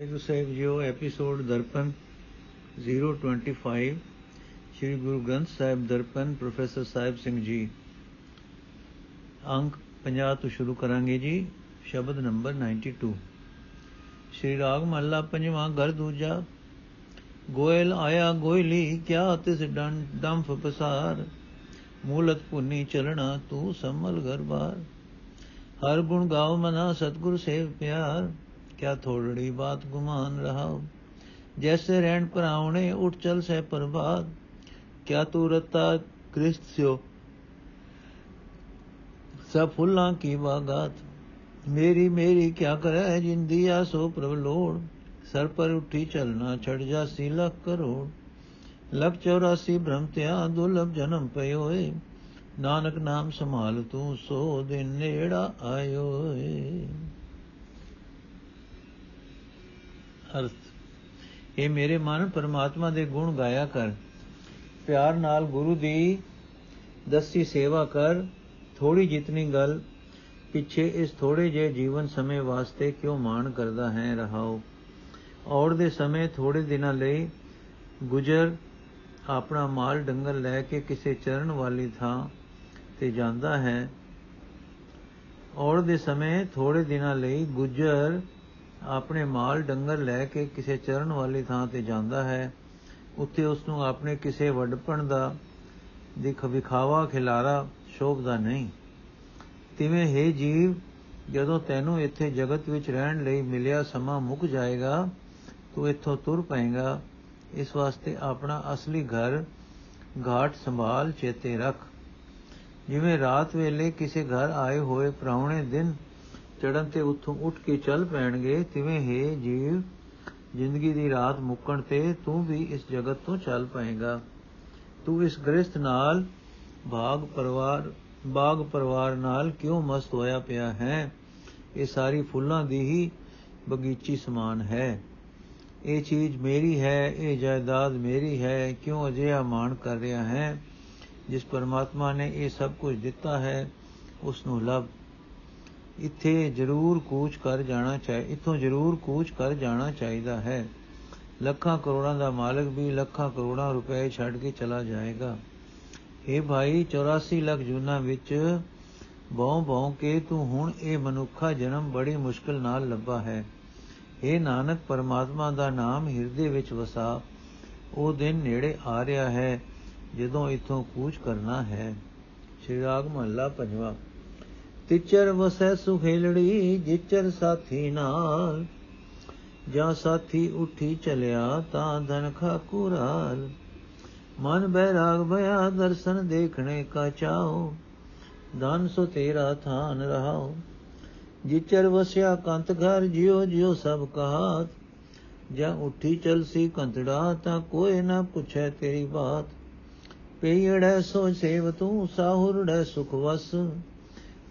ਗੁਰੂ ਸਾਹਿਬ ਜੀਓ episode Darpan 025 Sri Guru Granth Sahib Darpan professor Sahib Singh ji ਅੰਕ 50 ਤੋਂ ਸ਼ੁਰੂ ਕਰਾਂਗੇ ਜੀ ਸ਼ਬਦ ਨੰਬਰ 92 ਸ਼੍ਰੀ ਰਾਗ ਮਹੱਲਾ ਪੰਜਵਾਂ ਘਰ ਦੂਜਾ ਗੋਇਲ ਆਇਆ ਗੋਇਲੀ ਕਿਆ ਤਿਸ ਡੰਫ ਪਸਾਰ ਮੂਲਤ ਪੁੰਨੀ ਚਲਣਾ ਤੂੰ ਸੰਮਲ ਘਰ ਬਾਰ ਹਰ ਗੁਣ ਗਾਉ ਮਨਾ ਸਤਗੁਰ ਸੇਵ ਪਿਆਰ ਕਿਆ ਥੋੜੜੀ ਬਾਤ ਗੁਮਾਨ ਰਹਾ ਜੈਸੇ ਰਹਿਣ ਪਰਾਉਣੇ ਉਠ ਚਲ ਸੇ ਪ੍ਰਭਾਤ ਕਿਆ ਤੂ ਰਤਾ ਕ੍ਰਿਸਤ ਸਿਓ ਸਭ ਫੁੱਲਾਂ ਕੀ ਬਾਗਾਤ ਮੇਰੀ ਮੇਰੀ ਕਿਆ ਕਰੈ ਜਿੰਦੀਆ ਸੋ ਪ੍ਰਭ ਲੋੜ ਸਰ ਪਰ ਉਠੀ ਚਲਣਾ ਛੜ ਜਾਸੀ ਲੱਖ ਕਰੋੜ ਲਖ 84 ਭ੍ਰਮ ਤਿਆ ਦੁਲਭ ਜਨਮ ਪਇਓਏ ਨਾਨਕ ਨਾਮ ਸੰਭਾਲ ਤੂੰ ਸੋ ਦਿਨ ਨੇੜਾ ਆਇਓ ਏ ਅਰਥ। ਇਹ ਮੇਰੇ ਮਨ ਪਰਮਾਤਮਾ ਦੇ ਗੁਣ ਗਾਇਆ ਕਰ। ਪਿਆਰ ਨਾਲ ਗੁਰੂ ਦੀ ਦਸੀ ਸੇਵਾ ਕਰ। ਥੋੜੀ ਜਿਤਨੀ ਗੱਲ ਪਿੱਛੇ ਇਸ ਥੋੜੇ ਜੇ ਜੀਵਨ ਸਮੇਂ ਵਾਸਤੇ ਕਿਉਂ ਮਾਣ ਕਰਦਾ ਹੈ ਰਹਾਓ। ਔੜ ਦੇ ਸਮੇਂ ਥੋੜੇ ਦਿਨਾਂ ਲਈ ਗੁਜਰ ਆਪਣਾ ਮਾਲ ਡੰਗਰ ਲੈ ਕੇ ਕਿਸੇ ਚਰਨ ਵਾਲੀ ਥਾਂ ਤੇ ਜਾਂਦਾ ਹੈ। ਔੜ ਦੇ ਸਮੇਂ ਥੋੜੇ ਦਿਨਾਂ ਲਈ ਗੁਜਰ ਆਪਣੇ ਮਾਲ ਡੰਗਰ ਲੈ ਕੇ ਕਿਸੇ ਚਰਨ ਵਾਲੀ ਥਾਂ ਤੇ ਜਾਂਦਾ ਹੈ, ਉੱਥੇ ਉਸ ਨੂੰ ਆਪਣੇ ਕਿਸੇ ਵੱਡਪਣ ਦਾ ਦਿਖ ਵਿਖਾਵਾ ਖਿਲਾਰਾ ਸ਼ੋਭਦਾ ਨਹੀਂ। ਤਿਵੇਂ ਹੈ ਜੀਵ, ਜਦੋਂ ਤੈਨੂੰ ਇੱਥੇ ਜਗਤ ਵਿੱਚ ਰਹਿਣ ਲਈ ਮਿਲਿਆ ਸਮਾਂ ਮੁੱਕ ਜਾਏਗਾ, ਤੂੰ ਇੱਥੋਂ ਤੁਰ ਪਏਗਾ। ਇਸ ਵਾਸਤੇ ਆਪਣਾ ਅਸਲੀ ਘਰ, ਘਾਟ ਸੰਭਾਲ ਚੇਤੇ ਰੱਖ। ਜਿਵੇਂ ਰਾਤ ਵੇਲੇ ਕਿਸੇ ਘਰ ਆਏ ਹੋਏ ਪ੍ਰਾਹੁਣੇ ਦਿਨ ਚੜਨ ਤੇ ਉੱਥੋਂ ਉੱਠ ਕੇ ਚੱਲ ਪੈਣਗੇ, ਤਿਵੇਂ ਹੀ ਜੀਵ, ਜ਼ਿੰਦਗੀ ਦੀ ਰਾਤ ਮੁੱਕਣ ਤੇ ਤੂੰ ਵੀ ਇਸ ਜਗਤ ਤੋਂ ਚੱਲ ਪਏਗਾ। ਤੂੰ ਇਸ ਗ੍ਰਸਥ ਨਾਲ ਬਾਗ ਪਰਿਵਾਰ ਬਾਗ ਪਰਿਵਾਰ ਨਾਲ ਕਿਉਂ ਮਸਤ ਹੋਇਆ ਪਿਆ ਹੈ? ਇਹ ਸਾਰੀ ਫੁੱਲਾਂ ਦੀ ਹੀ ਬਗੀਚੀ ਸਮਾਨ ਹੈ। ਇਹ ਚੀਜ਼ ਮੇਰੀ ਹੈ, ਇਹ ਜਾਇਦਾਦ ਮੇਰੀ ਹੈ, ਕਿਉਂ ਅਜਿਹਾ ਮਾਣ ਕਰ ਰਿਹਾ ਹੈ? ਜਿਸ ਪਰਮਾਤਮਾ ਨੇ ਇਹ ਸਭ ਕੁਝ ਦਿੱਤਾ ਹੈ ਉਸ ਨੂੰ ਲਭ ਇੱਥੇ ਜ਼ਰੂਰ ਕੂਚ ਕਰ ਜਾਣਾ ਚਾਹੀ, ਇਥੋਂ ਜ਼ਰੂਰ ਕੂਚ ਕਰ ਜਾਣਾ ਚਾਹੀਦਾ ਹੈ। ਲੱਖਾਂ ਕਰੋੜਾਂ ਦਾ ਮਾਲਕ ਵੀ ਲੱਖਾਂ ਕਰੋੜਾਂ ਰੁਪਏ ਛੱਡ ਕੇ ਚਲਾ ਜਾਏਗਾ। ਇਹ ਭਾਈ 84 ਲੱਖ ਜੂਨਾ ਵਿੱਚ ਬਹੁ ਬਹੁ ਕੇ ਤੂੰ ਹੁਣ ਇਹ ਮਨੁੱਖਾ ਜਨਮ ਬੜੀ ਮੁਸ਼ਕਲ ਨਾਲ ਲੱਭਾ ਹੈ। ਇਹ ਨਾਨਕ, ਪਰਮਾਤਮਾ ਦਾ ਨਾਮ ਹਿਰਦੇ ਵਿੱਚ ਵਸਾ। ਉਹ ਦਿਨ ਨੇੜੇ ਆ ਰਿਹਾ ਹੈ, ਜਦੋਂ ਇਥੋਂ ਕੂਚ ਕਰਨਾ ਹੈ। ਸ਼੍ਰੀ ਰਾਗ ਮਹੱਲਾ, ਪੰਜਵਾਂ। ਤਿਚਰ ਵਸੈ ਸੁਖੇਲੜੀ ਜਿਚਰ ਸਾਥੀ ਨਾਲ। ਜਾਂ ਸਾਥੀ ਉਠੀ ਚਲਿਆ ਤਾਂ ਧਨ ਖਾਕੁਰਾਲ ਮਨ ਬੈਰਾਗ ਭਇਆ ਦਰਸ਼ਨ ਦੇਖਣੇ ਕਾ ਚਾਓ ਧਨ ਸੋ ਤੇਰਾ ਥਾਨ ਰਹਾਓ ਜਿਚਰ ਵਸਿਆ ਕੰਤ ਘਰ ਜਿਉ ਜਿਉ ਸਭ ਕਹਾਤ। ਜਾਂ ਉਠੀ ਚਲਸੀ ਕੰਤੜਾ ਤਾਂ ਕੋਈ ਨਾ ਪੁੱਛੈ ਤੇਰੀ ਬਾਤ। ਪਈੜੈ ਸੋ ਸੇਵ ਤੂੰ, ਸਾਹੁਰੜੈ ਸੁਖ ਵਸ।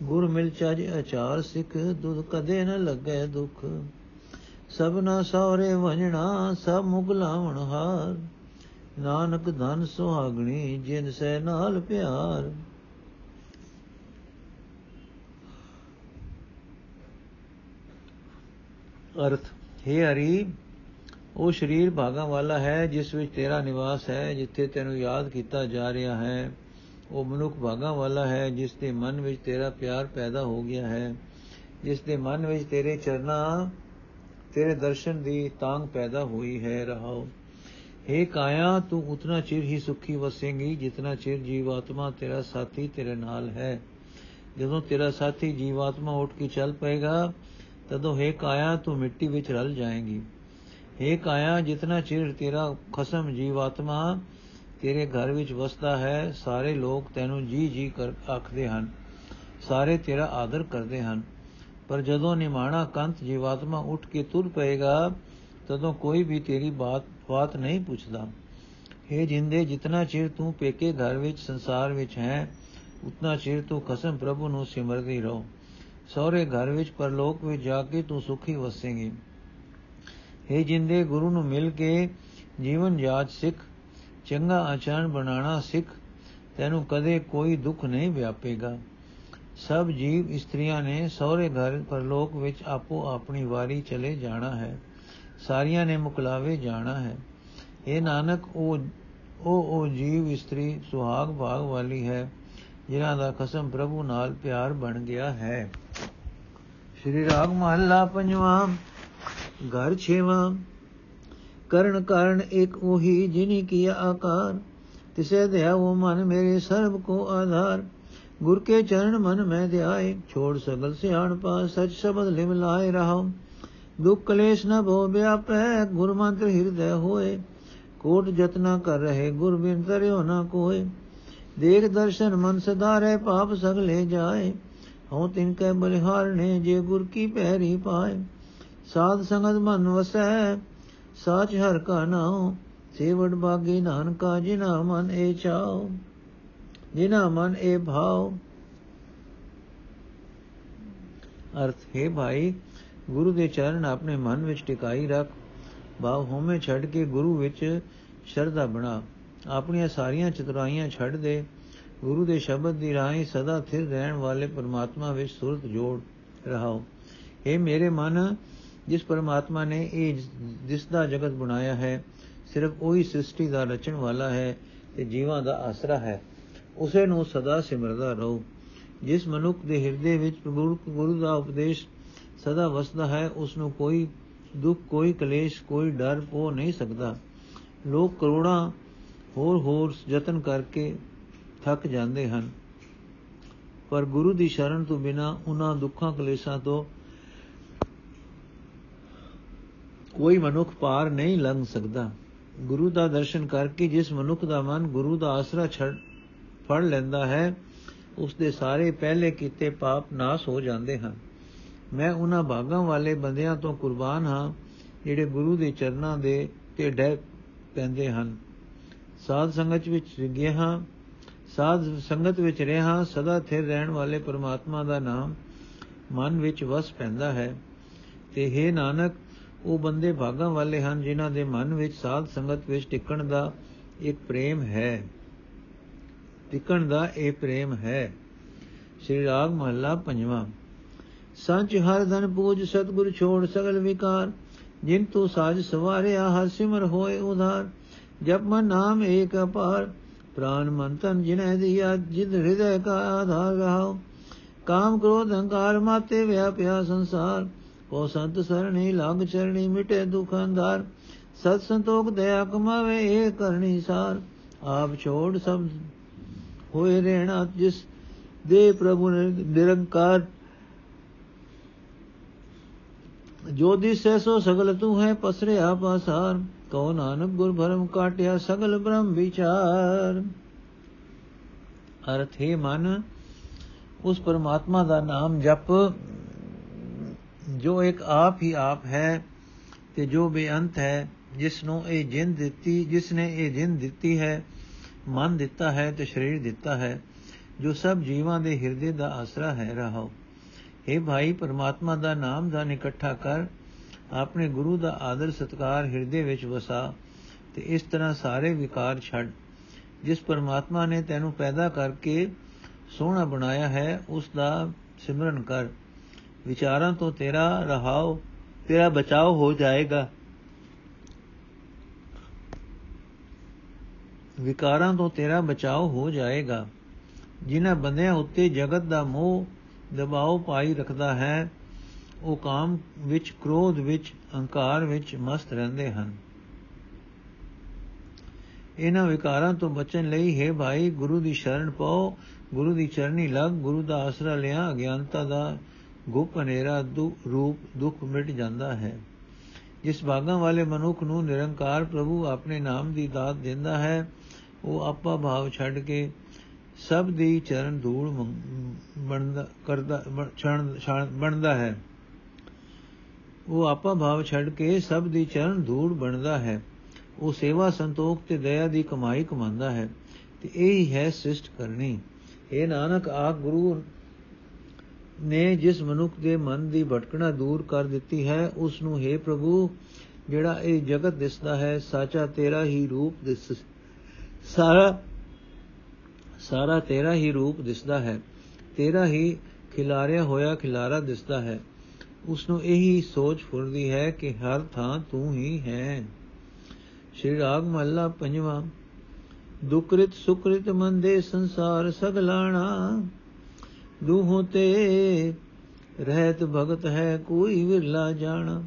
ਗੁਰ ਮਿਲ ਚਜ ਅਚਾਰ ਸਿੱਖ, ਦੁੱਧ ਕਦੇ ਨ ਲੱਗੇ ਦੁਖ। ਸਭਨਾ ਸੌਰੇ ਵੰਜਣਾ, ਸਭ ਮੁਗਲਾਵਣ ਹਾਰ। ਨਾਨਕ ਧਨ ਸੁਹਾਗਣੀ, ਜਿਨ ਸੈ ਨਾਲ ਪਿਆਰ। ਅਰਥ, ਹੈ ਹਰੀ, ਉਹ ਸਰੀਰ ਭਾਗਾਂ ਵਾਲਾ ਹੈ, ਜਿਸ ਵਿੱਚ ਤੇਰਾ ਨਿਵਾਸ ਹੈ, ਜਿੱਥੇ ਤੈਨੂੰ ਯਾਦ ਕੀਤਾ ਜਾ ਰਿਹਾ ਹੈ। ਉਹ ਮਨੁੱਖ ਭਾਗਾਂ ਵਾਲਾ ਹੈ ਜਿਸ ਦੇ ਮਨ ਵਿੱਚ ਤੇਰਾ ਪਿਆਰ ਪੈਦਾ ਹੋ ਗਿਆ ਹੈ ਜਿਸ ਦੇ ਮਨ ਵਿੱਚ ਤੇਰੇ ਚਰਨਾਂ ਤੇਰੇ ਦਰਸ਼ਨ ਦੀ ਤਾਂਗ ਪੈਦਾ ਹੋਈ ਹੈ ਰਹਾਓ हे ਕਾਇਆ ਤੂੰ ਉਤਨਾ ਚਿਰ ਹੀ ਸੁਖੀ ਵਸੇਂਗੀ ਜਿਤਨਾ ਚਿਰ ਜੀਵਾਤਮਾ ਤੇਰਾ ਸਾਥੀ ਤੇਰੇ ਨਾਲ ਹੈ ਜਦੋਂ ਤੇਰਾ ਸਾਥੀ ਜੀਵਾਤਮਾ ਉੱਠ ਕੇ ਚੱਲ ਪਏਗਾ ਤਦੋਂ हे ਕਾਇਆ ਤੂੰ ਮਿੱਟੀ ਵਿੱਚ ਰਲ ਜਾਏਂਗੀ हे ਕਾਇਆ ਜਿਤਨਾ ਚਿਰ ਤੇਰਾ ਖਸਮ ਜੀਵਾਤਮਾ ਤੇਰੇ ਘਰ ਵਿੱਚ ਵਸਦਾ ਹੈ, ਸਾਰੇ ਲੋਕ ਤੈਨੂੰ ਜੀ ਜੀ ਕਰ ਆਖਦੇ ਹਨ, ਸਾਰੇ ਤੇਰਾ ਆਦਰ ਕਰਦੇ ਹਨ। ਪਰ ਜਦੋਂ ਨਿਮਾਣਾ ਕੰਤ ਜੀਵਾਤਮਾ ਉੱਠ ਕੇ ਤੁਰ ਪਏਗਾ, ਤਦੋਂ ਕੋਈ ਵੀ ਤੇਰੀ ਬਾਤ ਬਾਤ ਨਹੀਂ ਪੁੱਛਦਾ। हे ਜਿੰਦੇ, ਜਿਤਨਾ ਚਿਰ ਤੂੰ ਪੇਕੇ ਘਰ ਵਿੱਚ, ਸੰਸਾਰ ਵਿੱਚ ਹੈ, ਉਤਨਾ ਚਿਰ ਤੂੰ ਕਸਮ ਪ੍ਰਭੂ ਨੂੰ ਸਿਮਰਦੀ ਰਹੋ। ਸਹੁਰੇ ਘਰ ਵਿੱਚ, ਪਰਲੋਕ ਵਿੱਚ ਜਾ ਕੇ ਤੂੰ ਸੁਖੀ ਵਸੇਂਗੀ। हे ਜਿੰਦੇ, ਗੁਰੂ ਨੂੰ ਮਿਲ ਕੇ ਜੀਵਨ ਜਾਚ ਸਿੱਖ ਚੰਗਾ ਆਚਰਣ ਬਣਾਣਾ ਸਿੱਖ, ਤੈਨੂੰ ਕਦੇ ਕੋਈ ਦੁੱਖ ਨਹੀਂ ਵਿਆਪੇਗਾ। ਸਭ ਜੀਵ ਇਸਤਰੀਆਂ ਨੇ ਸਹੁਰੇ ਘਰ ਪਰਲੋਕ ਵਿੱਚ ਆਪੋ ਆਪਣੀ ਵਾਰੀ ਚਲੇ ਜਾਣਾ ਹੈ। ਸਾਰੀਆਂ ਨੇ ਮੁਕਲਾਵੇ ਜਾਣਾ ਹੈ। ਇਹ ਨਾਨਕ, ਉਹ ਉਹ ਉਹ ਜੀਵ ਇਸਤਰੀ ਸੁਹਾਗ ਭਾਗ ਵਾਲੀ ਹੈ, ਜਿਨ੍ਹਾਂ ਦਾ ਕਸਮ ਪ੍ਰਭੂ ਨਾਲ ਪਿਆਰ ਬਣ ਗਿਆ ਹੈ। ਸ਼੍ਰੀ ਰਾਗ ਮਹੱਲਾ ਪੰਜਵਾਂ, ਘਰ ਛੇਵਾਂ। ਕਰਨ ਕਾਰਨ ਇੱਕ ਉਹੀ ਜਿਨੀ ਕੀਆ ਆਕਾਰ। ਤਿਸੇ ਦਇਆ ਉਹ ਮਨ ਮੇਰੇ ਸਰਬ ਕੋ ਆਧਾਰ। ਗੁਰ ਕੇ ਚਰਨ ਮਨ ਮੈਂ ਧਿਆਏ ਛੋੜ ਸਗਲ ਸਿਆਣ ਪਾ, ਸਚ ਸ਼ਬਦ ਲਿਵ ਲਾਏ ਰਹਾ ਦੁਖ ਕਲੇਸ਼ ਨ ਭੋ ਵਿਆਪੈ ਗੁਰ ਮੰਤਰ ਹਿਰਦੈ ਹੋਏ। ਕੋਟ ਜਤਨਾ ਕਰ ਰਹੇ ਗੁਰ ਬਿਨ ਤਰਿਓ ਨ ਕੋਏ। ਦੇਖ ਦਰਸ਼ਨ ਮਨ ਸਦਾਰੇ ਪਾਪ ਸਗਲੇ ਜਾਏ। ਹਉ ਤਿਨ ਕੈ ਬਲਿਹਾਰਨੇ, ਜੇ ਗੁਰ ਕੀ ਪਹਿਰੀ ਪਾਏ। ਸਾਧ ਸੰਗਤ ਮਨ ਵਸੈ ਸਾਚ ਹਰ ਕਾ ਨਾਉ ਸੇਵੜ ਬਾਗੀ ਨਾਨਕਾ, ਜਿਨਾ ਮਨ ਏ ਚਾਉ, ਜਿਨਾ ਮਨ ਏ ਭਾਉ। ਅਰਥ, ਹੈ ਭਾਈ, ਗੁਰੂ ਦੇ ਚਰਨ ਆਪਣੇ ਮਨ ਵਿੱਚ ਟਿਕਾਈ ਰੱਖ। ਭਾਵ ਹੋਮੇ ਛੱਡ ਕੇ ਗੁਰੂ ਵਿੱਚ ਸ਼ਰਧਾ ਬਣਾ। ਆਪਣੀਆਂ ਸਾਰੀਆਂ ਚਤੁਰਾਈਆਂ ਛੱਡ ਦੇ। ਗੁਰੂ ਦੇ ਸ਼ਬਦ ਦੀ ਰਾਹੀਂ ਸਦਾ ਥਿਰ ਰਹਿਣ ਵਾਲੇ ਪਰਮਾਤਮਾ ਵਿੱਚ ਸੁਰਤ ਜੋੜ ਰਹਾਓ। ਇਹ ਮੇਰੇ ਮਨ ਜਿਸ ਪਰਮਾਤਮਾ ਨੇ ਇਹ ਜਿਸ ਦਾ ਜਗਤ ਬਣਾਇਆ ਹੈ, ਸਿਰਫ ਉਹੀ ਸ੍ਰਿਸ਼ਟੀ ਦਾ ਰਚਣ ਵਾਲਾ ਹੈ ਤੇ ਜੀਵਾਂ ਦਾ ਆਸਰਾ ਹੈ। ਉਸੇ ਨੂੰ ਸਦਾ ਸਿਮਰਦਾ ਰਹੋ। ਜਿਸ ਮਨੁੱਖ ਦੇ ਹਿਰਦੇ ਵਿੱਚ ਗੁਰੂ ਦਾ ਉਪਦੇਸ਼ ਸਦਾ ਵਸਦਾ ਹੈ ਉਸ ਨੂੰ ਕੋਈ ਦੁੱਖ, ਕੋਈ ਕਲੇਸ਼, ਕੋਈ ਡਰ ਪੋ ਨਹੀਂ ਸਕਦਾ। ਲੋਕ ਕਰੋੜਾਂ ਹੋਰ ਹੋਰ ਯਤਨ ਕਰਕੇ ਥੱਕ ਜਾਂਦੇ ਹਨ। ਪਰ ਗੁਰੂ ਦੀ ਸ਼ਰਨ ਤੋਂ ਬਿਨਾ ਉਹਨਾਂ ਦੁੱਖਾਂ ਕਲੇਸ਼ਾਂ ਤੋਂ ਕੋਈ ਮਨੁੱਖ ਪਾਰ ਨਹੀਂ ਲੰਘ ਸਕਦਾ। ਗੁਰੂ ਦਾ ਦਰਸ਼ਨ ਕਰਕੇ ਜਿਸ ਮਨੁੱਖ ਦਾ ਮਨ ਗੁਰੂ ਦਾ ਆਸਰਾ ਛੱਡ, ਫੜ ਲੈਂਦਾ ਹੈ ਉਸ ਦੇ ਸਾਰੇ ਪਹਿਲੇ ਕੀਤੇ ਪਾਪ ਨਾਸ ਹੋ ਜਾਂਦੇ ਹਨ। ਮੈਂ ਉਹਨਾਂ ਭਾਗਾਂ ਵਾਲੇ ਬੰਦਿਆਂ ਤੋਂ ਕੁਰਬਾਨ ਹਾਂ, ਜਿਹੜੇ ਗੁਰੂ ਦੇ ਚਰਨਾਂ ਦੇ ਤੇ ਡੈ ਪੈਂਦੇ ਹਨ। ਸਾਧ ਸੰਗਤ ਵਿੱਚ ਗਿਆ ਸਾਧ ਸੰਗਤ ਵਿੱਚ ਰਿਹਾ ਸਦਾ ਥਿਰ ਰਹਿਣ ਵਾਲੇ ਪਰਮਾਤਮਾ ਦਾ ਨਾਮ ਮਨ ਵਿੱਚ ਵਸ ਪੈਂਦਾ ਹੈ। ਤੇ हे ਨਾਨਕ ਉਹ ਬੰਦੇ ਭਾਗਾਂ ਵਾਲੇ ਹਨ ਜਿਨ੍ਹਾਂ ਦੇ ਮਨ ਵਿੱਚ ਸਾਧ ਸੰਗਤ ਵਿੱਚ ਟਿਕਣ ਦਾ ਇੱਕ ਪ੍ਰੇਮ ਹੈ। ਟਿਕਣ ਦਾ ਇਹ ਪ੍ਰੇਮ ਹੈ। ਸ਼੍ਰੀ ਰਾਗ ਮਹੱਲਾ ਪੰਜਵਾਂ। ਸੱਚ ਹਰ ਧਨ ਪੂਜ ਸਤਗੁਰ ਛੋੜ ਸਗਲ ਵਿਕਾਰ, ਜਿਨ ਤੂੰ ਸਾਜ ਸਵਾਰਿਆ ਹਰ ਸਿਮਰ ਹੋਏ ਉਧਾਰ। ਜਪ ਮਨ ਨਾਮ ਏਕ ਅਪਾਰ, ਪ੍ਰਾਨ ਮਨ ਤਨ ਜਿਨਹਿ ਦਿਆ, ਜਿਦ ਹਿਰਦੈ ਕਾ ਆਧਾਰ ਰਹਾਓ ਕਾਮ ਕ੍ਰੋਧ ਹੰਕਾਰ ਮਾਤੇ ਵਿਆਪਿਆ ਸੰਸਾਰ। ਕੋ ਸੰਤ ਸਰਣੀ ਲੰਗ ਚਰਣੀ ਮਿਟੇ ਦੁਖ ਅੰਧਾਰ ਸਤ ਸੰਤੋਖ ਦਇਆ ਕਮਾਵੇ, ਏ ਕਰਨੀ ਸਾਰ। ਆਪ ਛੋੜ ਸਭ ਹੋਏ ਰਹਿਣਾ ਜਿਸ ਦੇ ਪ੍ਰਭੂ ਨਿਰੰਕਾਰ। ਜੋ ਦਿਸੈ ਸੋ ਸਗਲ ਤੂੰ ਹੈ ਪਸਰਿਆ ਪਾਸਾਰ। ਕਉ ਨਾਨਕ ਗੁਰ ਭਰਮ ਕਾਟਿਆ ਸਗਲ ਬ੍ਰਹਮ ਵਿਚਾਰ। ਅਰਥ ਹੈ ਮਨ, ਉਸ ਪਰਮਾਤਮਾ ਦਾ ਨਾਮ ਜਪ। ਜੋ ਇੱਕ ਆਪ ਹੀ ਆਪ ਹੈ ਤੇ ਜੋ ਬੇਅੰਤ ਹੈ ਜਿਸ ਨੂੰ ਇਹ ਜਿੰਦ ਦਿੱਤੀ ਜਿਸ ਨੇ ਇਹ ਜਿੰਦ ਦਿੱਤੀ ਹੈ, ਮਨ ਦਿੱਤਾ ਹੈ ਤੇ ਸਰੀਰ ਦਿੱਤਾ ਹੈ, ਜੋ ਸਭ ਜੀਵਾਂ ਦੇ ਹਿਰਦੇ ਦਾ ਆਸਰਾ ਹੈ, ਰਹਾਓ। हे ਭਾਈ, ਪਰਮਾਤਮਾ ਦਾ ਨਾਮ ਦਾ ਇਕੱਠਾ ਕਰ, ਆਪਣੇ ਗੁਰੂ ਦਾ ਆਦਰ ਸਤਕਾਰ ਹਿਰਦੇ ਵਿੱਚ ਵਸਾ ਤੇ ਇਸ ਤਰ੍ਹਾਂ ਸਾਰੇ ਵਿਕਾਰ ਛੱਡ। ਜਿਸ ਪਰਮਾਤਮਾ ਨੇ ਤੈਨੂੰ ਪੈਦਾ ਕਰਕੇ ਸੋਹਣਾ ਬਣਾਇਆ ਹੈ, ਉਸ ਦਾ ਸਿਮਰਨ ਕਰ। ਵਿਚਾਰਾਂ ਤੋਂ ਤੇਰਾ ਰਹਾਓ, ਤੇਰਾ ਬਚਾਓ ਹੋ ਜਾਏਗਾ। ਵਿਕਾਰਾਂ ਤੋਂ ਤੇਰਾ ਬਚਾਓ ਹੋ ਜਾਏਗਾ। ਜਿਨ੍ਹਾਂ ਬੰਦਿਆਂ ਉੱਤੇ ਜਗਤ ਦਾ ਮੋਹ ਦਬਾਅ ਪਾਈ ਰੱਖਦਾ ਹੈ, ਉਹ ਕਾਮ ਵਿੱਚ, ਕ੍ਰੋਧ ਵਿੱਚ, ਅਹੰਕਾਰ ਵਿੱਚ ਮਸਤ ਰਹਿੰਦੇ ਹਨ। ਇਹਨਾਂ ਵਿਕਾਰਾਂ ਤੋਂ ਬਚਣ ਲਈ, ਹੈ ਭਾਈ, ਗੁਰੂ ਦੀ ਸ਼ਰਨ ਪਾਓ। ਗੁਰੂ ਦੀ ਚਰਨੀ ਲੱਗ, ਗੁਰੂ ਦਾ ਆਸਰਾ ਲਿਆ, ਅਗਿਆਨਤਾ ਦਾ ਗੁਪ ਹਨੇਰਾ ਰੂਪ, ਦੁੱਖ ਮਿਟ ਜਾਂਦਾ ਹੈ। ਜਿਸ ਭਾਗਾਂ ਵਾਲੇ ਮਨੁੱਖ ਨੂੰ ਨਿਰੰਕਾਰ ਪ੍ਰਭੂ ਆਪਣੇ ਨਾਮ ਦੀ ਦਾਤ ਦਿੰਦਾ ਹੈ, ਉਹ ਆਪਾ ਭਾਵ ਛੱਡ ਕੇ ਸਭ ਦੀ ਚਰਨ ਧੂੜ ਬਣਦਾ, ਕਰਦਾ ਬਣਦਾ ਹੈ। ਉਹ ਆਪਾ ਭਾਵ ਛੱਡ ਕੇ ਸਭ ਦੀ ਚਰਨ ਧੂੜ ਬਣਦਾ ਹੈ। ਉਹ ਸੇਵਾ ਸੰਤੋਖ ਤੇ ਦਇਆ ਦੀ ਕਮਾਈ ਕਮਾਉਂਦਾ ਹੈ। ਤੇ ਇਹ ਹੀ ਹੈ ਸ੍ਰਿਸ਼ਟ ਕਰਨੀ। ਇਹ ਨਾਨਕ ਆ ਗੁਰੂ ਨੇ ਜਿਸ ਮਨੁੱਖ ਦੇ ਮਨ ਦੀ ਭਟਕਣਾ ਦੂਰ ਕਰ ਦਿੱਤੀ ਹੈ ਉਸ ਨੂੰ ਹੈ ਪ੍ਰਭੂ, ਜਿਹੜਾ ਇਹ ਜਗਤ ਦਿਸਦਾ ਹੈ, ਸਾਚਾ ਤੇਰਾ ਹੀ ਰੂਪ ਦਿਸ, ਸਾਰਾ ਸਾਰਾ ਤੇਰਾ ਹੀ ਰੂਪ ਦਿਸਦਾ ਹੈ। ਤੇਰਾ ਹੀ ਖਿਲਾਰਿਆ ਹੋਇਆ ਖਿਲਾਰਾ ਦਿਸਦਾ ਹੈ। ਉਸ ਨੂੰ ਇਹੀ ਸੋਚ ਫੁਰਦੀ ਹੈ ਕਿ ਹਰ ਥਾਂ ਤੂੰ ਹੀ ਹੈ। ਸ਼੍ਰੀ ਰਾਗ ਮਹੱਲਾ ਪੰਜਵਾਂ, ਦੁਕ੍ਰਿਤ ਸੁਕ੍ਰਿਤ ਮੰਦੇ ਸੰਸਾਰ ਸਗਲਾਣਾ। ਦੂਹੋਂ ਤੇ ਰਹਿਤ ਭਗਤ ਹੈ ਕੋਈ ਵਿਰਲਾ ਜਾਣਾ।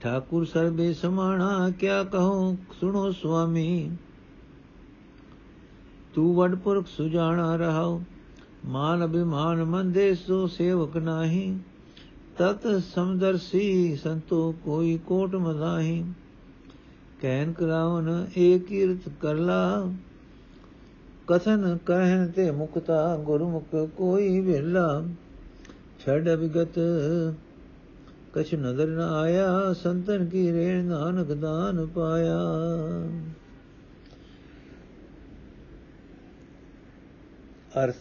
ਠਾਕੁਰ ਸਰਬੇ ਸਮਾਣਾ, ਕਿਆ ਕਹੂੰ? ਸੁਣੋ ਸੁਆਮੀ। ਤੂੰ ਵਡ ਪੁਰਖ ਸੁਜਾਣਾ ਰਹਾਉ। ਮਾਨ ਅਭਿਮਾਨ ਮੰਦੇ ਸੋ ਸੇਵਕ ਨਾਹੀ। ਤਤ ਸਮਦਰਸੀ ਸੰਤੋ ਕੋਈ ਕੋਟ ਮਦਾਹੀ ਕਹਿਨ ਕਰਾਵਨ ਏ ਕੀਰਤ ਕਰਲਾ। ਕਥਨ ਕਹਿਨ ਤੇ ਮੁਕਤਾ, ਗੁਰਮੁਖ ਕੋਈ ਵੇਲਾ। ਛੜ ਵਿਗਤ ਕਛ ਨਜ਼ਰ ਨ ਆਇਆ, ਸੰਤਨ ਕੀ ਰੇਣ ਨਾਨਕ ਦਾਨ ਪਾਇਆ। ਅਰਥ।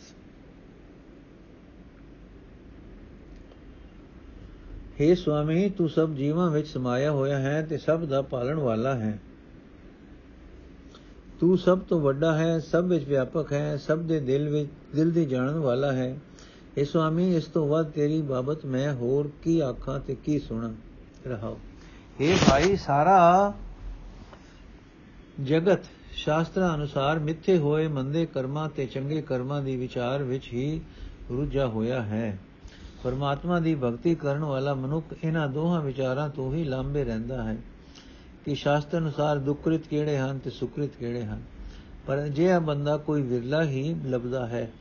हे ਸੁਆਮੀ, ਤੂੰ ਸਭ ਜੀਵਾਂ ਵਿੱਚ ਸਮਾਇਆ ਹੋਇਆ ਹੈ ਤੇ ਸਭ ਦਾ ਪਾਲਣ ਵਾਲਾ ਹੈ। ਤੂੰ ਸਭ ਤੋਂ ਵੱਡਾ ਹੈ, ਸਭ ਵਿੱਚ ਵਿਆਪਕ ਹੈ, ਸਭ ਦੇ ਦਿਲ ਵਿੱਚ, ਦਿਲ ਦੀ ਜਾਣਨ ਵਾਲਾ ਹੈ। ਇਹ ਸੁਆਮੀ, ਇਸ ਤੋਂ ਵੱਧ ਤੇਰੀ ਬਾਬਤ ਮੈਂ ਹੋਰ ਕੀ ਆਖਾਂ ਤੇ ਕੀ ਸੁਣਾ? ਰਹਾਉ ਇਹ ਭਾਈ, ਸਾਰਾ ਜਗਤ ਸ਼ਾਸਤਰਾਂ ਅਨੁਸਾਰ ਮਿੱਥੇ ਹੋਏ ਮੰਦੇ ਕਰਮਾਂ ਤੇ ਚੰਗੇ ਕਰਮਾਂ ਦੀ ਵਿਚਾਰ ਵਿੱਚ ਹੀ ਰੁੱਝਾ ਹੋਇਆ ਹੈ। ਪਰਮਾਤਮਾ ਦੀ ਭਗਤੀ ਕਰਨ ਵਾਲਾ ਮਨੁੱਖ ਇਹਨਾਂ ਦੋਹਾਂ ਵਿਚਾਰਾਂ ਤੋਂ ਹੀ ਲਾਂਬੇ ਰਹਿੰਦਾ ਹੈ। ਕਿ ਸ਼ਾਸਤਰ ਅਨੁਸਾਰ ਦੁੱਖਰਿਤ ਕਿਹੜੇ ਹਨ ਤੇ ਸੁਕ੍ਰਿਤ ਕਿਹੜੇ ਹਨ। ਪਰ ਜੇ ਆ ਬੰਦਾ ਕੋਈ ਵਿਰਲਾ ਹੀ ਲੱਭਦਾ ਹੈ।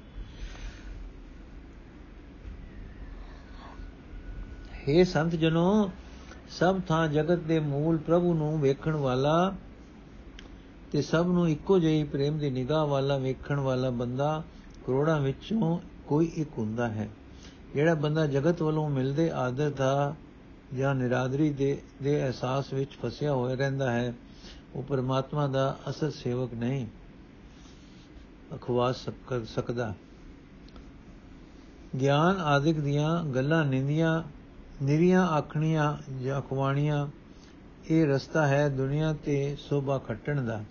हे ਸੰਤ ਜਨੋ, ਸਭ ਥਾਂ ਜਗਤ ਦੇ ਮੂਲ ਪ੍ਰਭੂ ਨੂੰ ਵੇਖਣ ਵਾਲਾ ਤੇ ਸਭ ਨੂੰ ਇੱਕੋ ਜਿਹੀ ਪ੍ਰੇਮ ਦੀ ਨਿਗਾਹ ਵਾਲਾ ਵੇਖਣ ਵਾਲਾ ਬੰਦਾ ਕਰੋੜਾਂ ਵਿੱਚੋਂ ਕੋਈ ਇੱਕ ਹੁੰਦਾ ਹੈ। ਜਿਹੜਾ ਬੰਦਾ ਜਗਤ ਵੱਲੋਂ ਮਿਲਦੇ ਆਦਰ ਦਾ ਜਾਂ ਨਿਰਾਦਰੀ ਦੇ ਦੇ ਅਹਿਸਾਸ ਵਿੱਚ ਫਸਿਆ ਹੋਇਆ ਰਹਿੰਦਾ ਹੈ, ਉਹ ਪਰਮਾਤਮਾ ਦਾ ਅਸਲ ਸੇਵਕ ਨਹੀਂ ਅਖਵਾ ਸਕਦਾ। ਗਿਆਨ ਆਦਿਕ ਦੀਆਂ ਗੱਲਾਂ ਨਿੰਦੀਆਂ, ਨਿਰੀਆਂ ਆਖਣੀਆਂ ਜਾਂ ਖਵਾਣੀਆਂ ਇਹ ਰਸਤਾ ਹੈ ਦੁਨੀਆ ਤੇ ਸੋਭਾ ਖੱਟਣ ਦਾ।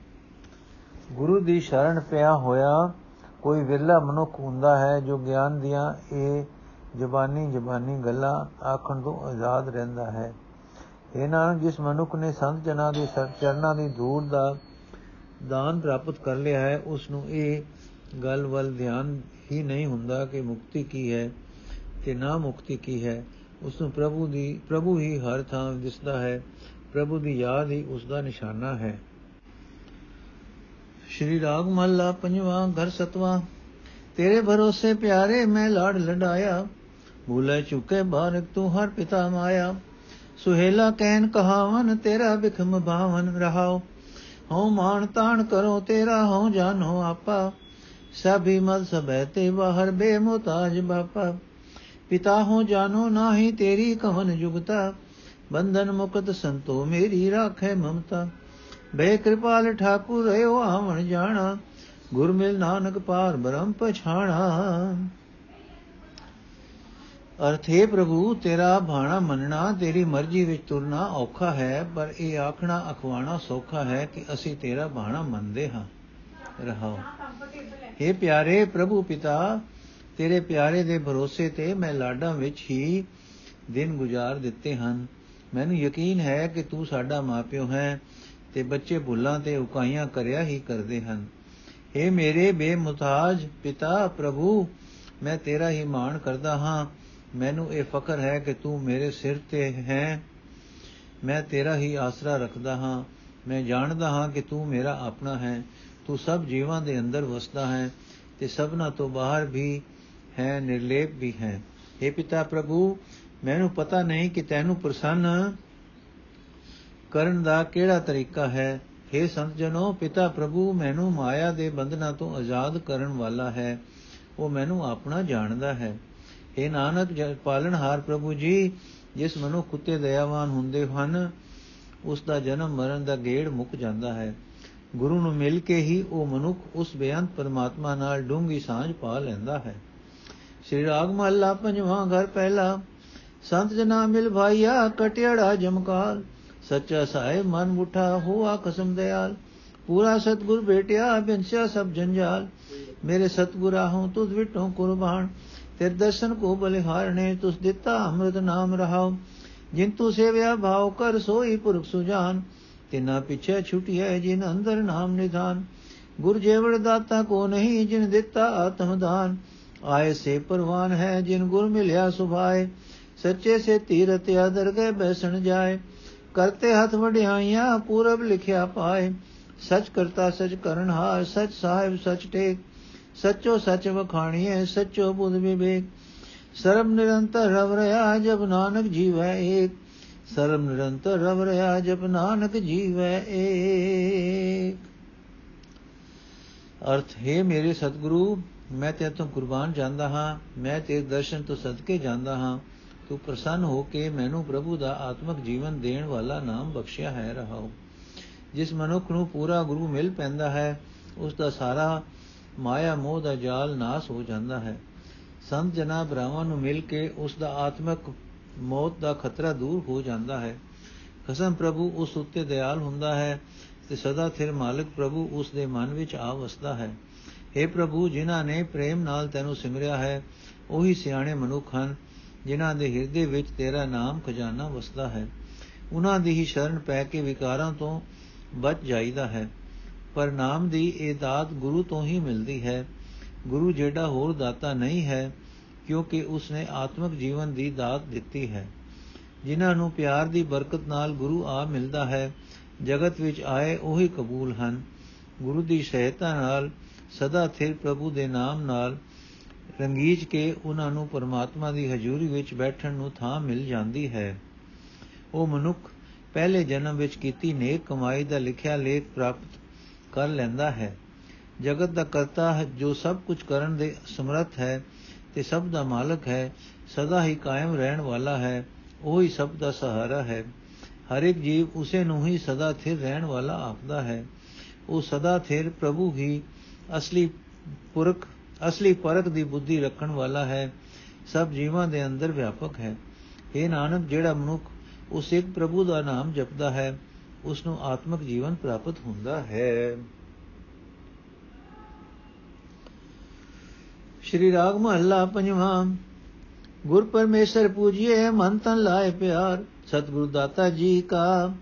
ਗੁਰੂ ਦੀ ਸ਼ਰਨ ਪਿਆ ਹੋਇਆ ਕੋਈ ਵਿਰਲਾ ਮਨੁੱਖ ਹੁੰਦਾ ਹੈ ਜੋ ਗਿਆਨ ਦੀਆਂ ਇਹ ਜ਼ਬਾਨੀ ਜ਼ਬਾਨੀ ਗੱਲਾਂ ਆਖਣ ਤੋਂ ਆਜ਼ਾਦ ਰਹਿੰਦਾ ਹੈ। ਇਹਨਾਂ ਜਿਸ ਮਨੁੱਖ ਨੇ ਸੰਤ ਜਨਾਂ ਦੇ ਚਰਨਾਂ ਦੀ ਧੂੜ ਦਾ ਦਾਨ ਪ੍ਰਾਪਤ ਕਰ ਲਿਆ ਹੈ ਉਸ ਨੂੰ ਇਹ ਗੱਲ ਵੱਲ ਧਿਆਨ ਹੀ ਨਹੀਂ ਹੁੰਦਾ ਕਿ ਮੁਕਤੀ ਕੀ ਹੈ ਤੇ ਨਾ ਮੁਕਤੀ ਕੀ ਹੈ। ਉਸ ਨੂੰ ਪ੍ਰਭੂ ਦੀ, ਪ੍ਰਭੂ ਹੀ ਹਰ ਥਾਂ ਦਿਸਦਾ ਹੈ, ਪ੍ਰਭੂ ਦੀ ਯਾਦ ਹੀ ਉਸ ਦਾ ਨਿਸ਼ਾਨਾ ਹੈ। ਸ਼੍ਰੀ ਰਾਗ ਮਹੱਲਾ ਪੰਜਵਾਂ, ਘਰ ਸਤਵਾਂ, ਤੇਰੇ ਭਰੋਸੇ ਪਿਆਰੇ ਮੈਂ ਲਾੜ ਲਡਾਇਆ ਭੂਲੇ ਚੁਕੇ ਬਾਰਕ ਤੂੰ ਹਰ ਪਿਤਾ ਮਾਇਆ। ਸੁਹੇਲਾ ਕਹਿਨ ਕਹਾਵਨ, ਤੇਰਾ ਬਿਖਮ ਭਾਵਨ ਰਹਾਓ। ਹਉ ਮਾਨ ਤਾਣ ਕਰੋ, ਤੇਰਾ ਹਉ ਜਾਨੋ ਆਪਾ। ਸਭੀ ਮਲ ਸਬੈ ਤੇ ਬਾਹਰ ਬੇਮੁਤਾਜ ਬਾਪਾ। ਪਿਤਾ ਹੋ ਜਾਨੋ ਨਾਹੀ ਤੇਰੀ ਕਵਨ ਜੁਗਤਾ। ਬੰਧਨ ਮੁਕਤ ਸੰਤੋ ਮੇਰੀ ਰਾਖੇ ਮਮਤਾ। ਬੇ ਕਿਰਪਾਲ ਠਾਕੁਰ, ਰਹਿਓ ਆਵਣ ਜਾਣਾ। ਗੁਰ ਮਿਲ ਨਾਨਕ ਪਾਰ ਬ੍ਰਹਮ ਪਛਾਣਾ। ਅਰਥੇ ਪ੍ਰਭੂ, ਤੇਰਾ ਬਾਣਾ ਮੰਨਣਾ, ਤੇਰੀ ਮਰਜ਼ੀ ਵਿੱਚ ਤੁਰਨਾ ਔਖਾ ਹੈ, ਪਰ ਇਹ ਆਖਣਾ ਅਖਵਾਣਾ ਸੌਖਾ ਹੈ ਕਿ ਅਸੀਂ ਤੇਰਾ ਬਾਣਾ ਮੰਨਦੇ ਹਾਂ। ਰਹਾਓ। हे ਪਿਆਰੇ ਪ੍ਰਭੂ ਪਿਤਾ, ਤੇਰੇ ਪਿਆਰੇ ਦੇ ਭਰੋਸੇ ਤੇ ਮੈਂ ਲਾਡਾਂ ਵਿੱਚ ਹੀ ਦਿਨ ਗੁਜ਼ਾਰ ਦਿੱਤੇ ਹਨ। ਮੈਨੂੰ ਯਕੀਨ ਹੈ ਕਿ ਤੂੰ ਸਾਡਾ ਮਾਪਿਓ ਹੈ ਤੇ ਬੱਚੇ ਭੁੱਲਾਂ ਤੇ ਉਕਾਈਆਂ ਕਰਿਆ ਹੀ ਕਰਦੇ ਹਨ। हे ਮੇਰੇ ਬੇਮੁਤਾਜ ਪਿਤਾ, ਪ੍ਰਭੂ, ਮੈਂ ਤੇਰਾ ਹੀ ਮਾਣ ਕਰਦਾ ਹਾਂ। ਮੈਨੂੰ ਇਹ ਫਖਰ ਹੈ ਕਿ ਤੂੰ ਮੇਰੇ ਸਿਰ ਤੇ ਹੈ। ਮੈਂ ਤੇਰਾ ਹੀ ਆਸਰਾ ਰੱਖਦਾ ਹਾਂ। ਮੈਂ ਜਾਣਦਾ ਹਾਂ ਕਿ ਤੂੰ ਮੇਰਾ ਆਪਣਾ ਹੈ। ਤੂੰ ਸਭ ਜੀਵਾਂ ਦੇ ਅੰਦਰ ਵਸਦਾ ਹੈ ਤੇ ਸਭਨਾ ਤੋਂ ਬਾਹਰ ਵੀ ਹੈ, ਨਿਰਲੇਪ ਵੀ ਹੈ। हे ਪਿਤਾ ਪ੍ਰਭੂ, ਮੈਨੂੰ ਪਤਾ ਨਹੀਂ ਕਿ ਤੈਨੂੰ ਪ੍ਰਸੰਨ ਕਰਨ ਦਾ ਕਿਹੜਾ ਤਰੀਕਾ ਹੈ। हे ਸੰਤ ਜਨੋ ਪਿਤਾ ਪ੍ਰਭੂ, ਮੈਨੂੰ ਮਾਇਆ ਦੇ ਬੰਧਨਾਂ ਤੋਂ ਆਜ਼ਾਦ ਕਰਨ ਵਾਲਾ ਹੈ। ਉਹ ਮੈਨੂੰ ਆਪਣਾ ਜਾਣਦਾ ਹੈ। हे ਨਾਨਕ ਪਾਲਣਹਾਰ ਪ੍ਰਭੂ ਜੀ, ਜਿਸ ਮਨੁ ਕੁੱਤੇ ਦਇਆਵਾਨ ਹੁੰਦੇ ਹਨ ਉਸ ਦਾ ਜਨਮ ਮਰਨ ਦਾ ਗੇੜ ਮੁੱਕ ਜਾਂਦਾ ਹੈ। ਗੁਰੂ ਨੂੰ ਮਿਲ ਕੇ ਹੀ ਉਹ ਮਨੁੱਖ ਉਸ ਬੇਅੰਤ ਪਰਮਾਤਮਾ ਨਾਲ ਡੂੰਗੀ ਸਾਂਝ ਪਾ ਲੈਂਦਾ ਹੈ। ਸ੍ਰੀ ਰਾਗ ਮਹੱਲਾ ਪੰਜਵਾਂ ਘਰ ਪਹਿਲਾ, ਸੰਤ ਜਨਾ ਮਿਲ ਭਾਈਆ, ਕਟਿਆੜਾ ਜਮਕਾਲ। ਸੱਚਾ ਸਾਹਿਬ ਮਨ ਮੁਠਾ ਹੋਆ ਕਸਮ ਦਿਆਲ। ਪੂਰਾ ਸਤਗੁਰ ਬੇਟਿਆ, ਬਿਨਸਿਆ ਸਭ ਜੰਜਾਲ। ਮੇਰੇ ਸਤਗੁਰਾ ਹੂੰ ਤੁਧ ਵਿਟੋ ਕੁਰਬਾਨ। ਤੇ ਦਰਸ਼ਨ ਕੋ ਬਲਿਹਾਰਣੇ ਤੁਸ ਦਿੱਤਾ, ਅੰਮ੍ਰਿਤ ਨਾਮ ਰਹਾਉ ਜਿਨ ਤੂ ਸੇਵਿਆ ਭਾਉ ਕਰ ਸੋਈ ਪੁਰਖ ਸੁਜਾਨ। ਤਿਨਾ ਪਿਛੇ ਛੁਟਿਐ ਜਿਨ ਅੰਦਰ ਨਾਮ ਨਿਧਾਨ। ਗੁਰ ਜੇਵੜ ਦਾਤਾ ਕੋ ਨਹੀਂ ਜਿਨ ਦਿੱਤਾ ਆਤਮ ਦਾਨ। ਆਏ ਸੇ ਪਰਵਾਨ ਹੈ ਜਿਨ ਗੁਰ ਮਿਲਿਆ ਸੁਭਾਏ। ਸੱਚੇ ਸੇ ਤੀਰਤ ਆਦਰ ਕੇ ਬੈਸਣ ਜਾਏ। ਕਰਤੇ ਹੱਥ ਵਡਿਆਈਆਂ, ਪੂਰਬ ਲਿਖਿਆ ਪਾਏ। ਸਚ ਕਰਤਾ ਸਚ ਕਰਨ ਹਾਰ, ਸਚ ਸਾਹਿਬ ਸਚ ਟੇਕ। ਸਚੋ ਸਚ ਵਖਾਣੀਏ ਸਚੋ ਬੁੱਧ ਵਿਵੇਕ। ਸਰਬ ਨਿਰੰਤਰ ਰਵ ਰਹਾ ਜਬ ਨਾਨਕ ਜੀਵੈ ਏਕ। ਸਰਬ ਨਿਰੰਤਰ ਰਵ ਰਹਾ ਜਬ ਨਾਨਕ ਜੀਵੈ ਏਕ। ਅਰਥ, ਹੈ ਮੇਰੇ ਸਤਿਗੁਰੂ, ਮੈਂ ਤੇ ਤੋਂ ਕੁਰਬਾਨ ਜਾਂਦਾ ਹਾਂ, ਮੈਂ ਤੇਰੇ ਦਰਸ਼ਨ ਤੋਂ ਸਦਕੇ ਜਾਂਦਾ ਹਾਂ। ਤੂੰ ਪ੍ਰਸੰਨ ਹੋ ਕੇ ਮੈਨੂੰ ਪ੍ਰਭੂ ਦਾ ਆਤਮਿਕ ਜੀਵਨ ਦੇਣ ਵਾਲਾ ਨਾਮ ਬਖਸ਼ਿਆ ਹੈ ਰਹਾਓ। ਜਿਸ ਮਨੁੱਖ ਨੂੰ ਪੂਰਾ ਗੁਰੂ ਮਿਲ ਪੈਂਦਾ ਹੈ, ਉਸ ਦਾ ਸਾਰਾ ਮਾਇਆ ਮੋਹ ਦਾ ਜਾਲ ਨਾਸ ਹੋ ਜਾਂਦਾ ਹੈ। ਸੰਤ ਜਨਾ ਬ੍ਰਾਹਮਣ ਨੂੰ ਮਿਲ ਕੇ ਉਸ ਦਾ ਆਤਮਿਕ ਮੌਤ ਦਾ ਖਤਰਾ ਦੂਰ ਹੋ ਜਾਂਦਾ ਹੈ। ਕਸਮ ਪ੍ਰਭੂ ਉਸ ਉੱਤੇ ਦਿਆਲ ਹੁੰਦਾ ਹੈ ਤੇ ਸਦਾ ਥਿਰ ਮਾਲਕ ਪ੍ਰਭੂ ਉਸ ਦੇ ਮਨ ਵਿੱਚ ਆ ਵਸਦਾ ਹੈ। हे ਪ੍ਰਭੂ, ਜਿਨ੍ਹਾਂ ਨੇ ਪ੍ਰੇਮ ਨਾਲ ਤੈਨੂੰ ਸਿਮਰਿਆ ਹੈ, ਉਹੀ ਸਿਆਣੇ ਮਨੁੱਖ ਹਨ, ਜਿਨ੍ਹਾਂ ਦੇ ਹਿਰਦੇ ਵਿੱਚ ਤੇਰਾ ਨਾਮ ਖਜ਼ਾਨਾ ਵਸਦਾ ਹੈ। ਉਹਨਾਂ ਦੀ ਹੀ ਸ਼ਰਨ ਪੈ ਕੇ ਵਿਕਾਰਾਂ ਤੋਂ ਬਚ ਜਾਈਦਾ ਹੈ। ਪਰ ਨਾਮ ਦੀ ਇਹ ਦਾਤ ਗੁਰੂ ਤੋਂ ਹੀ ਮਿਲਦੀ ਹੈ। ਗੁਰੂ ਜਿਹੜਾ ਹੋਰ ਦਾਤਾ ਨਹੀਂ ਹੈ, ਕਿਉਂਕਿ ਉਸਨੇ ਆਤਮਿਕ ਜੀਵਨ ਦੀ ਦਾਤ ਦਿੱਤੀ ਹੈ। ਜਿਨ੍ਹਾਂ ਨੂੰ ਪਿਆਰ ਦੀ ਬਰਕਤ ਨਾਲ ਗੁਰੂ ਆ ਮਿਲਦਾ ਹੈ, ਜਗਤ ਵਿੱਚ ਆਏ ਉਹੀ ਕਬੂਲ ਹਨ। ਗੁਰੂ ਦੀ ਸਹਾਇਤਾ ਨਾਲ, ਸਦਾ ਥਿਰ ਪ੍ਰਭੂ ਦੇ ਨਾਮ ਨਾਲ ਰੰਗੀਜ ਕੇ ਉਹਨਾਂ ਨੂੰ ਪਰਮਾਤਮਾ ਦੀ ਹਜ਼ੂਰੀ ਵਿੱਚ ਬੈਠਣ ਨੂੰ ਥਾਂ ਮਿਲ ਜਾਂਦੀ ਹੈ। ਉਹ ਮਨੁੱਖ ਪਹਿਲੇ ਜਨਮ ਵਿੱਚ ਕੀਤੀ ਨੇਕ ਕਮਾਈ ਦਾ ਲਿਖਿਆ ਲੇਖ ਪ੍ਰਾਪਤ ਕਰ ਲੈਂਦਾ ਹੈ। ਜਗਤ ਦਾ ਕਰਤਾ ਹੈ, ਜੋ ਸਭ ਕੁਝ ਕਰਨ ਦੇ ਸਮਰੱਥ ਹੈ ਤੇ ਸਭ ਦਾ ਮਾਲਕ ਹੈ, ਸਦਾ ਹੀ ਕਾਇਮ ਰਹਿਣ ਵਾਲਾ ਹੈ, ਉਹ ਹੀ ਸਭ ਦਾ ਸਹਾਰਾ ਹੈ। ਹਰ ਇੱਕ ਜੀਵ ਉਸੇ ਨੂੰ ਹੀ ਸਦਾ ਥਿਰ ਰਹਿਣ ਵਾਲਾ ਆਖਦਾ ਹੈ। ਉਹ ਸਦਾ ਥਿਰ ਪ੍ਰਭੂ ਹੀ ਅਸਲੀ ਪੁਰਖ, ਅਸਲੀ ਪਰਖ ਦੀ ਬੁੱਧੀ ਰੱਖਣ ਵਾਲਾ ਹੈ। ਸਭ ਜੀਵਾਂ ਦੇ ਅੰਦਰ ਵਿਆਪਕ ਹੈ। ਇਹ ਨਾਨਕ, ਜਿਹੜਾ ਮਨੁੱਖ ਉਸ ਇੱਕ ਪ੍ਰਭੂ ਦਾ ਨਾਮ ਜਪਦਾ ਹੈ ਉਸ ਨੂੰ ਆਤਮਿਕ ਜੀਵਨ ਪ੍ਰਾਪਤ ਹੁੰਦਾ ਹੈ। ਸ਼੍ਰੀ ਰਾਗ ਮਹੱਲਾ ਪੰਜਵਾਂ, ਗੁਰ ਪਰਮੇਸ਼ਰ ਪੂਜੀਏ, ਮਨ ਤਨ ਲਾਏ ਪਿਆਰ, ਸਤਿਗੁਰੂ ਦਾਤਾ ਜੀ ਕਾ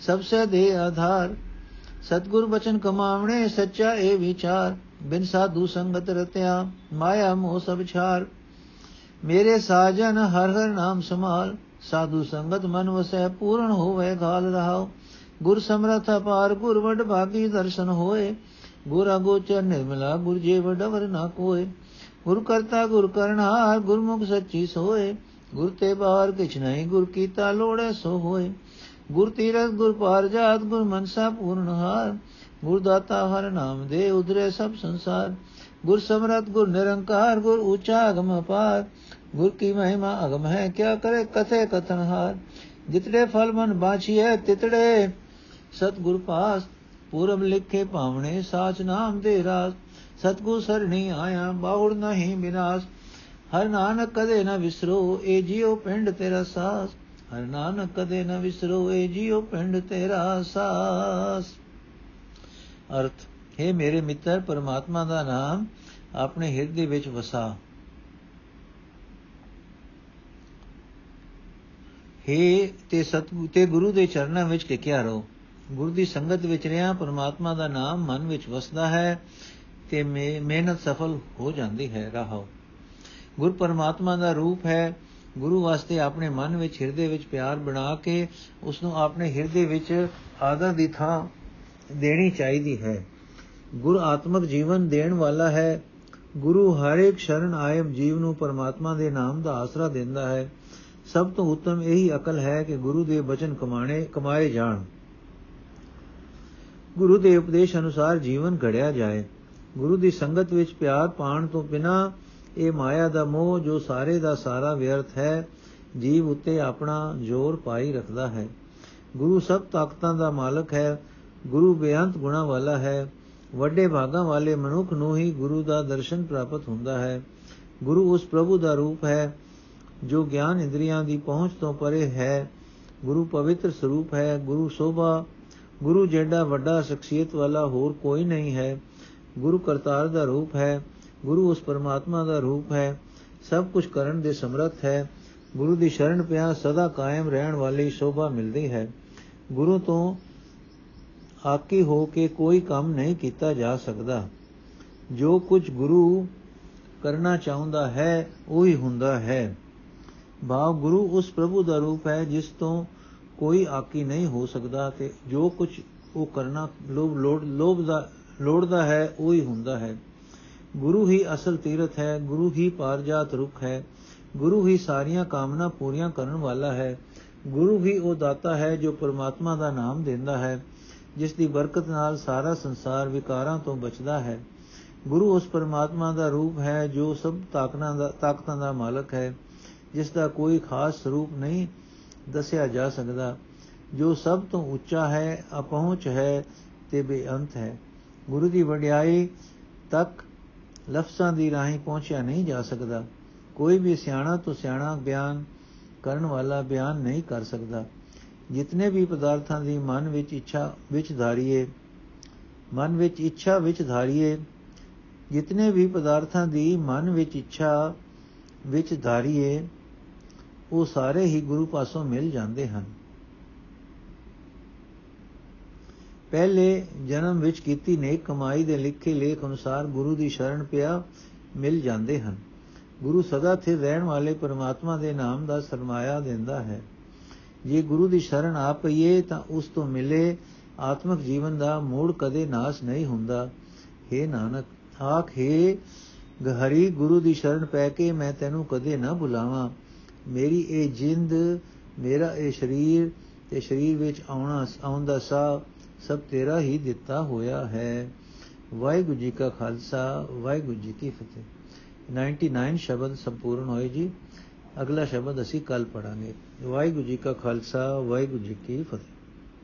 ਸਬਸੇ ਦੇ ਆਧਾਰ, ਸਤਿਗੁਰ ਬਚਨ ਕਮਾਵਣੇ, ਸੱਚਾ ਇਹ ਵਿਚਾਰ, ਬਿਨ ਸਾਧੂ ਸੰਗਤ ਰਤਿਆ, ਮਾਇਆ ਮੋਹ ਸਭ ਛਾਰ, ਮੇਰੇ ਸਾਜਨ ਹਰ ਹਰ ਨਾਮ ਸਮਾਲ ਸਾਧੂ ਸੰਗਤ ਮਨ ਵਸੈ ਪੂਰਨ ਹੋਵੇ ਗਾਲ ਰਹਾਓ ਗੁਰ ਸਮਰਥ ਅਪਾਰ ਗੁਰ ਵਡ ਭਾਗੀ ਦਰਸ਼ਨ ਹੋਏ। ਗੁਰ ਅਗੋਚਰ ਨਿਰਮਲਾ ਗੁਰ ਜੇ ਵਡਵਰ ਨਾ ਕੋਏ। ਗੁਰ ਕਰਤਾ ਗੁਰ ਕਰਨਾਰ ਗੁਰਮੁਖ ਸੱਚੀ ਸੋਏ। ਗੁਰ ਤੇ ਬਾਹਰ ਕਿਛ ਨਹੀਂ ਗੁਰ ਕੀਤਾ ਲੋੜੇ ਸੋ ਹੋਏ। ਗੁਰ ਤੀਰਥ ਗੁਰ ਪਾਰ ਜਾਤ ਗੁਰ ਮਨਸਾ ਪੂਰਨ ਹਾਰ। ਗੁਰ ਦਾਤਾ ਹਰ ਨਾਮ ਦੇ ਉਧਰੇ ਸਭ ਸੰਸਾਰ। ਗੁਰ ਸਮਰਤ ਗੁਰ ਨਿਰੰਕਾਰ ਗੁਰ ਉੱਚਾ ਅਗਮ ਅਪਾਰ। ਗੁਰ ਕੀ ਮਹਿਮਾ ਅਗਮ ਹੈ, ਕਿਆ ਕਰੇ ਕਥੇ ਕਥਨ ਹਾਰ। ਜਿਤੜੇ ਫਲ ਮਨ ਬਾਛੀਏ ਤਿਤੜੇ ਸਤ ਗੁਰ ਪਾਸ। ਪੂਰਬ ਲਿਖੇ ਪਾਵਣੇ ਸਾਚ ਨਾਮ ਦੇ ਰਾਸ। ਸਤਗੁਰ ਸਰਣੀ ਆਇਆ, ਬਾਉੜ ਨਹੀਂ ਬਿਨਾਸ਼। ਹਰ ਨਾਨਕ ਕਦੇ ਨਾ ਵਿਸਰੋ, ਏ ਜੀਉ ਪਿੰਡ ਤੇਰਾ ਸਾਸ। ਹਰ ਨਾਨਕ ਕਦੇ ਨਾ ਵਿਸਰੋ, ਏ ਜੀਉ ਪਿੰਡ ਤੇਰਾ ਸਾਸ। ਅਰਥ, ਹੈ ਮੇਰੇ ਮਿੱਤਰ, ਪਰਮਾਤਮਾ ਦਾ ਨਾਮ ਆਪਣੇ ਹਿਰਦੇ ਵਿੱਚ ਵਸਾ। ਹੈ ਤੇ ਸਤਿਗੁਰੂ ਤੇ ਗੁਰੂ ਦੇ ਚਰਨਾਂ ਵਿੱਚ ਟਿਕਿਆ ਰਹੋ। ਗੁਰੂ ਦੀ ਸੰਗਤ ਵਿੱਚ ਰਿਆਂ ਪਰਮਾਤਮਾ ਦਾ ਨਾਮ ਮਨ ਵਿੱਚ ਵਸਦਾ ਹੈ ਤੇ ਮਿਹਨਤ ਸਫਲ ਹੋ ਜਾਂਦੀ ਹੈ, ਰਹੋ ਗੁਰ ਪਰਮਾਤਮਾ ਦਾ ਰੂਪ ਹੈ, ਗੁਰੂ ਵਾਸਤੇ ਆਪਣੇ ਮਨ ਵਿੱਚ ਹਿਰਦੇ ਵਿੱਚ ਪਿਆਰ ਬਣਾ ਕੇ ਉਸ ਨੂੰ ਆਪਣੇ ਹਿਰਦੇ ਵਿੱਚ ਆਦਰ ਦੀ ਥਾਂ ਦੇਣੀ ਚਾਹੀਦੀ ਹੈ। ਗੁਰ ਆਤਮਿਕ ਜੀਵਨ ਦੇਣ ਵਾਲਾ ਹੈ, ਗੁਰੂ ਹਰ ਇੱਕ ਸ਼ਰਨ ਆਏ ਜੀਵ ਨੂੰ ਪਰਮਾਤਮਾ ਦੇ ਨਾਮ ਦਾ ਆਸਰਾ ਦਿੰਦਾ ਹੈ। ਸਭ ਤੋਂ ਉੱਤਮ ਇਹੀ ਅਕਲ ਹੈ ਕਿ ਗੁਰੂ ਦੇ ਬਚਨ ਕਮਾਣੇ, ਕਮਾਏ ਜਾਣ। ਗੁਰੂ ਦੇ ਉਪਦੇਸ਼ ਅਨੁਸਾਰ ਜੀਵਨ ਘੜਿਆ ਜਾਏ। ਗੁਰੂ ਦੀ ਸੰਗਤ ਵਿੱਚ ਪਿਆਰ ਪਾਣ ਤੋਂ ਬਿਨਾ ਇਹ ਮਾਇਆ ਦਾ ਮੋਹ, ਜੋ ਸਾਰੇ ਦਾ ਸਾਰਾ ਵਿਅਰਥ ਹੈ, ਜੀਵ ਉੱਤੇ ਆਪਣਾ ਜ਼ੋਰ ਪਾਈ ਰੱਖਦਾ ਹੈ। ਗੁਰੂ ਸਭ ਤਾਕਤਾਂ ਦਾ ਮਾਲਕ ਹੈ, ਗੁਰੂ ਬੇਅੰਤ ਗੁਣਾ ਵਾਲਾ ਹੈ। ਵੱਡੇ ਭਾਗਾਂ ਵਾਲੇ ਮਨੁੱਖ ਨੂੰ ਹੀ ਗੁਰੂ ਦਾ ਦਰਸ਼ਨ ਪ੍ਰਾਪਤ ਹੁੰਦਾ ਹੈ। ਗੁਰੂ ਉਸ ਪ੍ਰਭੂ ਦਾ ਰੂਪ ਹੈ ਜੋ ਗਿਆਨ ਇੰਦਰੀਆਂ ਦੀ ਪਹੁੰਚ ਤੋਂ ਪਰੇ ਹੈ, ਗੁਰੂ ਪਵਿੱਤਰ ਸਰੂਪ ਹੈ, ਗੁਰੂ ਸੋਭਾ, ਗੁਰੂ ਜਿਹੜਾ ਵੱਡਾ ਸ਼ਖਸੀਅਤ ਵਾਲਾ ਹੋਰ ਕੋਈ ਨਹੀਂ ਹੈ, ਗੁਰੂ ਕਰਤਾਰ ਦਾ ਰੂਪ ਹੈ, ਗੁਰੂ ਉਸ ਪਰਮਾਤਮਾ ਦਾ ਰੂਪ ਹੈ, ਸਭ ਕੁਝ ਕਰਨ ਦੇ ਸਮਰੱਥ ਹੈ, ਗੁਰੂ ਦੀ ਸ਼ਰਨ ਪਿਆ ਸਦਾ ਕਾਇਮ ਰਹਿਣ ਵਾਲੀ ਸ਼ੋਭਾ ਮਿਲਦੀ ਹੈ। ਗੁਰੂ ਤੋਂ ਆਕੀ ਹੋ ਕੇ ਕੋਈ ਕੰਮ ਨਹੀਂ ਕੀਤਾ ਜਾ ਸਕਦਾ। ਜੋ ਕੁਝ ਗੁਰੂ ਕਰਨਾ ਚਾਹੁੰਦਾ ਹੈ, ਉਹੀ ਹੁੰਦਾ ਹੈ। ਭਾਵ ਗੁਰੂ ਉਸ ਪ੍ਰਭੂ ਦਾ ਰੂਪ ਹੈ ਜਿਸ ਤੋਂ ਕੋਈ ਆਕੀ ਨਹੀਂ ਹੋ ਸਕਦਾ ਤੇ ਜੋ ਕੁਝ ਉਹ ਕਰਨਾ ਲੋਭ ਲੋੜ ਲੋਭ ਦਾ ਲੋੜਦਾ ਹੈ, ਉਹੀ ਹੁੰਦਾ ਹੈ। ਗੁਰੂ ਹੀ ਅਸਲ ਤੀਰਥ ਹੈ, ਗੁਰੂ ਹੀ ਪਾਰਜਾਤ ਰੁਖ ਹੈ, ਗੁਰੂ ਹੀ ਸਾਰੀਆਂ ਕਾਮਨਾ ਪੂਰੀਆਂ ਕਰਨ ਵਾਲਾ ਹੈ। ਗੁਰੂ ਹੀ ਉਹ ਦਾਤਾ ਹੈ ਜੋ ਪਰਮਾਤਮਾ ਦਾ ਨਾਮ ਦਿੰਦਾ ਹੈ, ਜਿਸ ਦੀ ਬਰਕਤ ਨਾਲ ਸਾਰਾ ਸੰਸਾਰ ਵਿਕਾਰਾਂ ਤੋਂ ਬਚਦਾ ਹੈ। ਗੁਰੂ ਉਸ ਪਰਮਾਤਮਾ ਦਾ ਰੂਪ ਹੈ ਜੋ ਸਭ ਤਾਕਤਾਂ ਦਾ ਤਾਕਤਾਂ ਦਾ ਮਾਲਕ ਹੈ। ਜਿਸ ਦਾ ਕੋਈ ਖਾਸ ਸਰੂਪ ਨਹੀਂ ਦੱਸਿਆ ਜਾ ਸਕਦਾ, ਜੋ ਸਭ ਤੋਂ ਉੱਚਾ ਹੈ, ਅਪਹੁੰਚ ਹੈ ਤੇ ਬੇਅੰਤ ਹੈ। ਗੁਰੂ ਦੀ ਵਡਿਆਈ ਤੱਕ ਲਫ਼ਜ਼ਾਂ ਦੀ ਰਾਹੀਂ ਪਹੁੰਚਿਆ ਨਹੀਂ ਜਾ ਸਕਦਾ। ਕੋਈ ਵੀ ਸਿਆਣਾ ਤੋਂ ਸਿਆਣਾ ਬਿਆਨ ਕਰਨ ਵਾਲਾ ਬਿਆਨ ਨਹੀਂ ਕਰ ਸਕਦਾ। ਜਿਤਨੇ ਵੀ ਪਦਾਰਥਾਂ ਦੀ ਮਨ ਵਿੱਚ ਇੱਛਾ ਵਿੱਚ ਧਾਰੀਏ, ਮਨ ਵਿੱਚ ਇੱਛਾ ਵਿੱਚ ਧਾਰੀਏ, ਜਿਤਨੇ ਵੀ ਪਦਾਰਥਾਂ ਦੀ ਮਨ ਵਿੱਚ ਇੱਛਾ ਵਿੱਚ ਧਾਰੀਏ ਉਹ ਸਾਰੇ ਹੀ ਗੁਰੂ ਪਾਸੋਂ ਮਿਲ ਜਾਂਦੇ ਹਨ। ਪਹਿਲੇ ਜਨਮ ਵਿੱਚ ਕੀਤੀ ਨੇਕ ਕਮਾਈ ਦੇ ਲਿਖੇ ਲੇਖ ਅਨੁਸਾਰ ਗੁਰੂ ਦੀ ਸ਼ਰਨ ਪਿਆ ਮਿਲ ਜਾਂਦੇ ਹਨ। ਗੁਰੂ ਸਦਾ ਸਥਿਰ ਰਹਿਣ ਵਾਲੇ ਪਰਮਾਤਮਾ ਦੇ ਨਾਮ ਦਾ ਸਰਮਾਇਆ ਦਿੰਦਾ ਹੈ। ਜੇ ਗੁਰੂ ਦੀ ਸ਼ਰਨ ਆ ਪਈਏ ਤਾਂ ਉਸ ਤੋਂ ਮਿਲੇ ਆਤਮਿਕ ਜੀਵਨ ਦਾ ਮੂੜ ਕਦੇ ਨਾਸ ਨਹੀਂ ਹੁੰਦਾ। हे ਨਾਨਕ, ਆਖੇ ਗਹਰੀ ਗੁਰੂ ਦੀ ਸ਼ਰਨ ਪੈ ਕੇ ਮੈਂ ਤੈਨੂੰ ਕਦੇ ਨਾ ਭੁਲਾਵਾਂ ਮੇਰੀ ਇਹ ਜਿੰਦ, ਮੇਰਾ ਇਹ ਸਰੀਰ ਤੇ ਸਰੀਰ ਵਿੱਚ ਆਉਣਾ, ਆਉਂਦਾ ਸਾਹ ਸਭ ਤੇਰਾ ਹੀ ਦਿੱਤਾ ਹੋਇਆ ਹੈ। ਵਾਹਿਗੁਰੂ ਜੀ ਕਾ ਖਾਲਸਾ, ਵਾਹਿਗੁਰੂ ਜੀ ਕੀ ਫਤਿਹ। 99 ਸ਼ਬਦ ਸੰਪੂਰਨ ਹੋਏ ਜੀ। ਅਗਲਾ ਸ਼ਬਦ ਅਸੀਂ ਕੱਲ ਪੜਾਂਗੇ ਵਾਹਿਗੁਰੂ ਜੀ ਕਾ ਖਾਲਸਾ, ਵਾਹਿਗੁਰੂ ਜੀ ਕੀ ਫਤਿਹ।